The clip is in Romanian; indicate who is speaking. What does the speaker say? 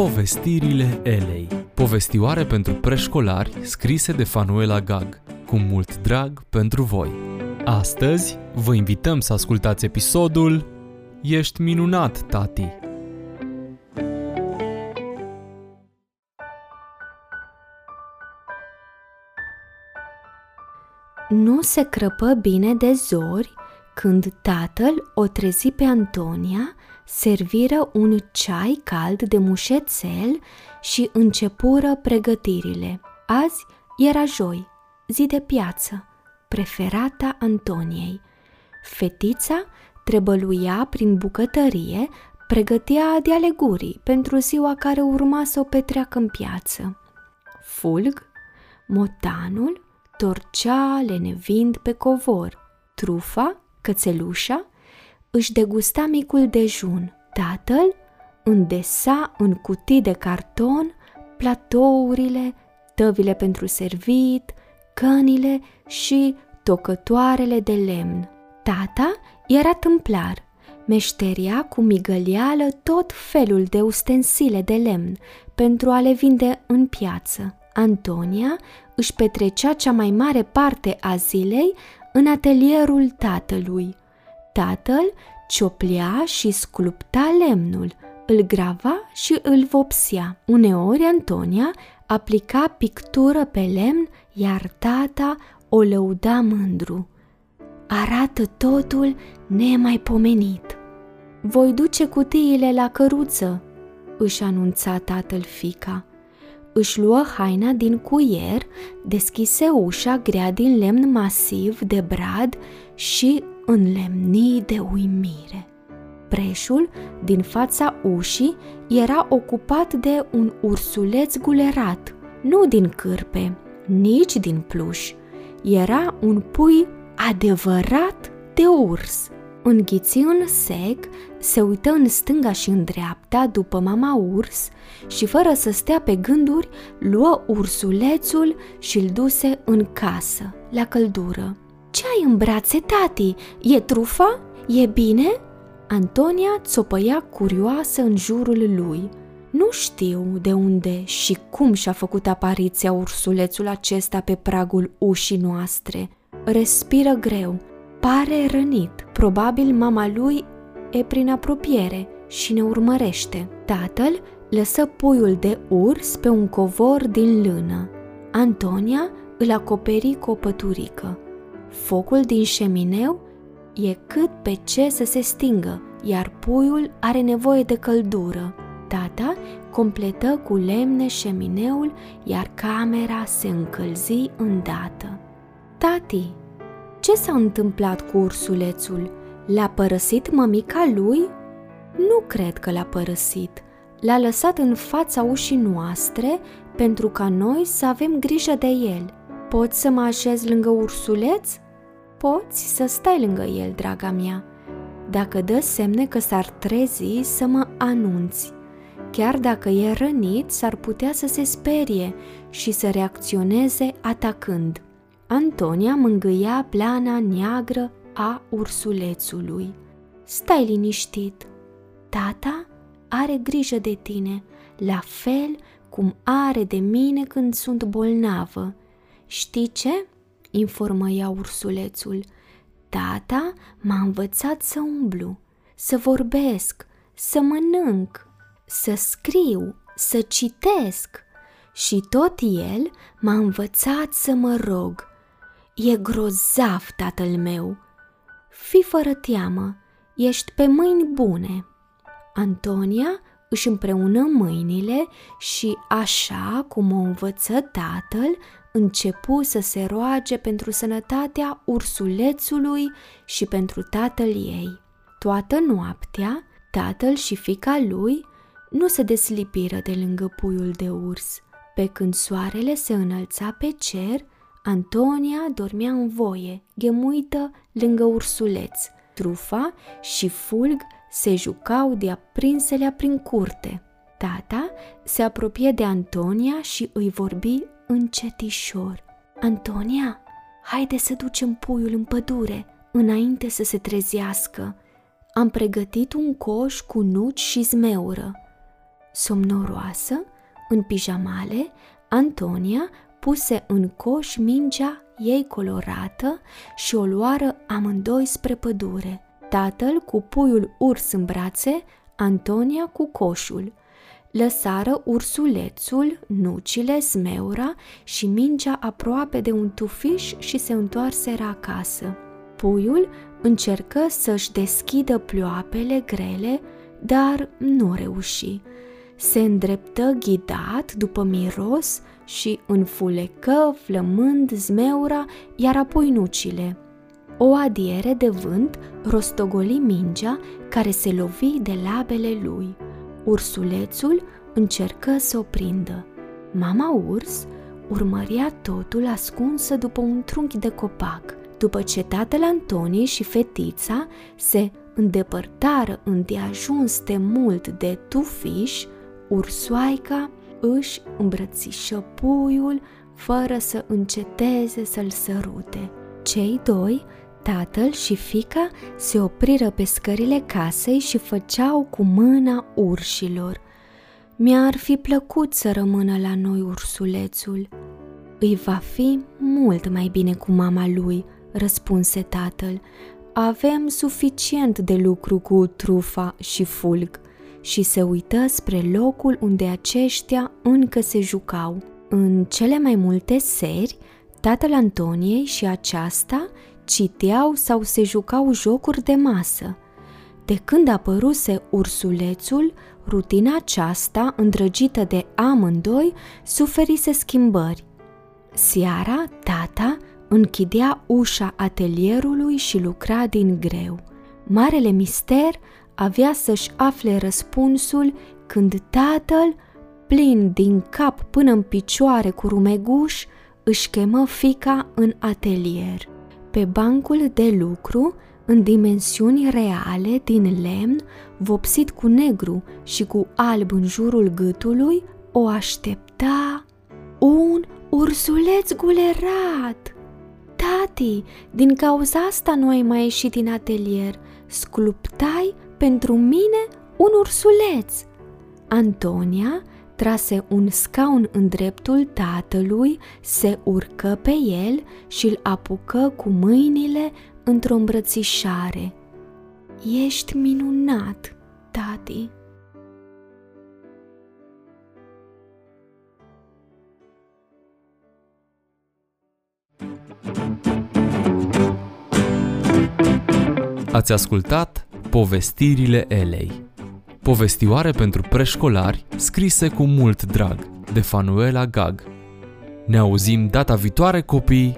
Speaker 1: Povestirile Elei. Povestioare pentru preșcolari scrise de Fanuela Gag. Cu mult drag pentru voi. Astăzi vă invităm să ascultați episodul Ești minunat, tati!
Speaker 2: Nu se crăpă bine de zori când tatăl o trezi pe Antonia, serviră un ceai cald de mușețel și începură pregătirile. Azi era joi, zi de piață, preferata Antoniei. Fetița trebăluia prin bucătărie, pregătea de alegurii pentru ziua care urma să o petreacă în piață. Fulg, motanul, torcea lenevind pe covor. Trufa, cățelușa, își degusta micul dejun. Tatăl îndesa în cutii de carton platourile, tăvile pentru servit, cănile și tocătoarele de lemn. Tata era tâmplar, meșteria cu migălială tot felul de ustensile de lemn pentru a le vinde în piață. Antonia își petrecea cea mai mare parte a zilei în atelierul tatălui. Tatăl cioplea și sculpta lemnul, îl grava și îl vopsea. Uneori Antonia aplica pictură pe lemn, iar tata o lăuda mândru. Arată totul nemaipomenit. Voi duce cutiile la căruță, își anunța tatăl fica își luă haina din cuier, deschise ușa grea din lemn masiv de brad și înlemni de uimire. Preșul din fața ușii era ocupat de un ursuleț gulerat, nu din cârpe, nici din pluș. Era un pui adevărat de urs. Înghiți în sec, se uită în stânga și în dreapta după mama urs și fără să stea pe gânduri, luă ursulețul și îl duse în casă, la căldură. Ce ai în brațe, tati? E trufa? E bine?" Antonia țopăia curioasă în jurul lui. Nu știu de unde și cum și-a făcut apariția ursulețul acesta pe pragul ușii noastre. Respiră greu, pare rănit. Probabil mama lui e prin apropiere și ne urmărește. Tatăl lăsă puiul de urs pe un covor din lână. Antonia îl acoperi cu o păturică. Focul din șemineu e cât pe ce să se stingă, iar puiul are nevoie de căldură. Tata completă cu lemne șemineul, iar camera se încălzi îndată. Tati, ce s-a întâmplat cu ursulețul? L-a părăsit mămica lui? Nu cred că l-a părăsit. L-a lăsat în fața ușii noastre pentru ca noi să avem grijă de el. Poți să mă așez lângă ursuleț? Poți să stai lângă el, draga mea. Dacă dă semne că s-ar trezi, să mă anunți. Chiar dacă e rănit, s-ar putea să se sperie și să reacționeze atacând. Antonia mângâia plana neagră a ursulețului. Stai liniștit, tata are grijă de tine, la fel cum are de mine când sunt bolnavă. Știi ce? informă ea ursulețul. Tata m-a învățat să umblu, să vorbesc, să mănânc, să scriu, să citesc și tot el m-a învățat să mă rog. E grozav, tatăl meu. Fii fără teamă, ești pe mâini bune. Antonia își împreună mâinile și, așa cum o învăță tatăl, începu să se roage pentru sănătatea ursulețului și pentru tatăl ei. Toată noaptea, tatăl și fica lui nu se deslipiră de lângă puiul de urs. Pe când soarele se înălța pe cer, Antonia dormea în voie, ghemuită lângă ursuleț. Trufa și Fulg se jucau de aprinselea prin curte. Tata se apropie de Antonia și îi vorbi încetișor. Antonia, haide să ducem puiul în pădure, înainte să se trezească. Am pregătit un coș cu nuci și zmeură. Somnoroasă, în pijamale, Antonia puse în coș mingea ei colorată și o luară amândoi spre pădure. Tatăl cu puiul urs în brațe, Antonia cu coșul. Lăsară ursulețul, nucile, smeura și mingea aproape de un tufiș și se întoarseră acasă. Puiul încercă să-și deschidă ploapele grele, dar nu reuși. Se îndreptă ghidat după miros și înfulecă, flămând zmeura, iar apoi nucile. O adiere de vânt rostogoli mingea care se lovi de labele lui. Ursulețul încercă să o prindă. Mama urs urmărea totul ascunsă după un trunchi de copac. După ce tatăl Antonie și fetița se îndepărtară îndeajuns de mult de tufiș, ursoaica își îmbrățișă puiul fără să înceteze să-l sărute. Cei doi, tatăl și fica, se opriră pe scările casei și făceau cu mâna urșilor. Mi-ar fi plăcut să rămână la noi ursulețul. Îi va fi mult mai bine cu mama lui, răspunse tatăl. Avem suficient de lucru cu trufa și fulg și se uită spre locul unde aceștia încă se jucau. În cele mai multe seri, tatăl Antoniei și aceasta citeau sau se jucau jocuri de masă. De când apăruse ursulețul, rutina aceasta, îndrăgită de amândoi, suferise schimbări. Seara, tata închidea ușa atelierului și lucra din greu. Marele mister avea să-și afle răspunsul când tatăl, plin din cap până în picioare cu rumeguș, își chemă fica în atelier. Pe bancul de lucru, în dimensiuni reale din lemn, vopsit cu negru și cu alb în jurul gâtului, o aștepta un ursuleț gulerat. Tati, din cauza asta nu ai mai ieșit din atelier. Sculptai pentru mine un ursuleț. Antonia trase un scaun în dreptul tatălui, se urcă pe el și îl apucă cu mâinile într-o îmbrățișare. Ești minunat, tati!
Speaker 1: Ați ascultat Povestirile Elei Povestioare pentru preșcolari scrise cu mult drag de Fanuela Gag. Ne auzim data viitoare copii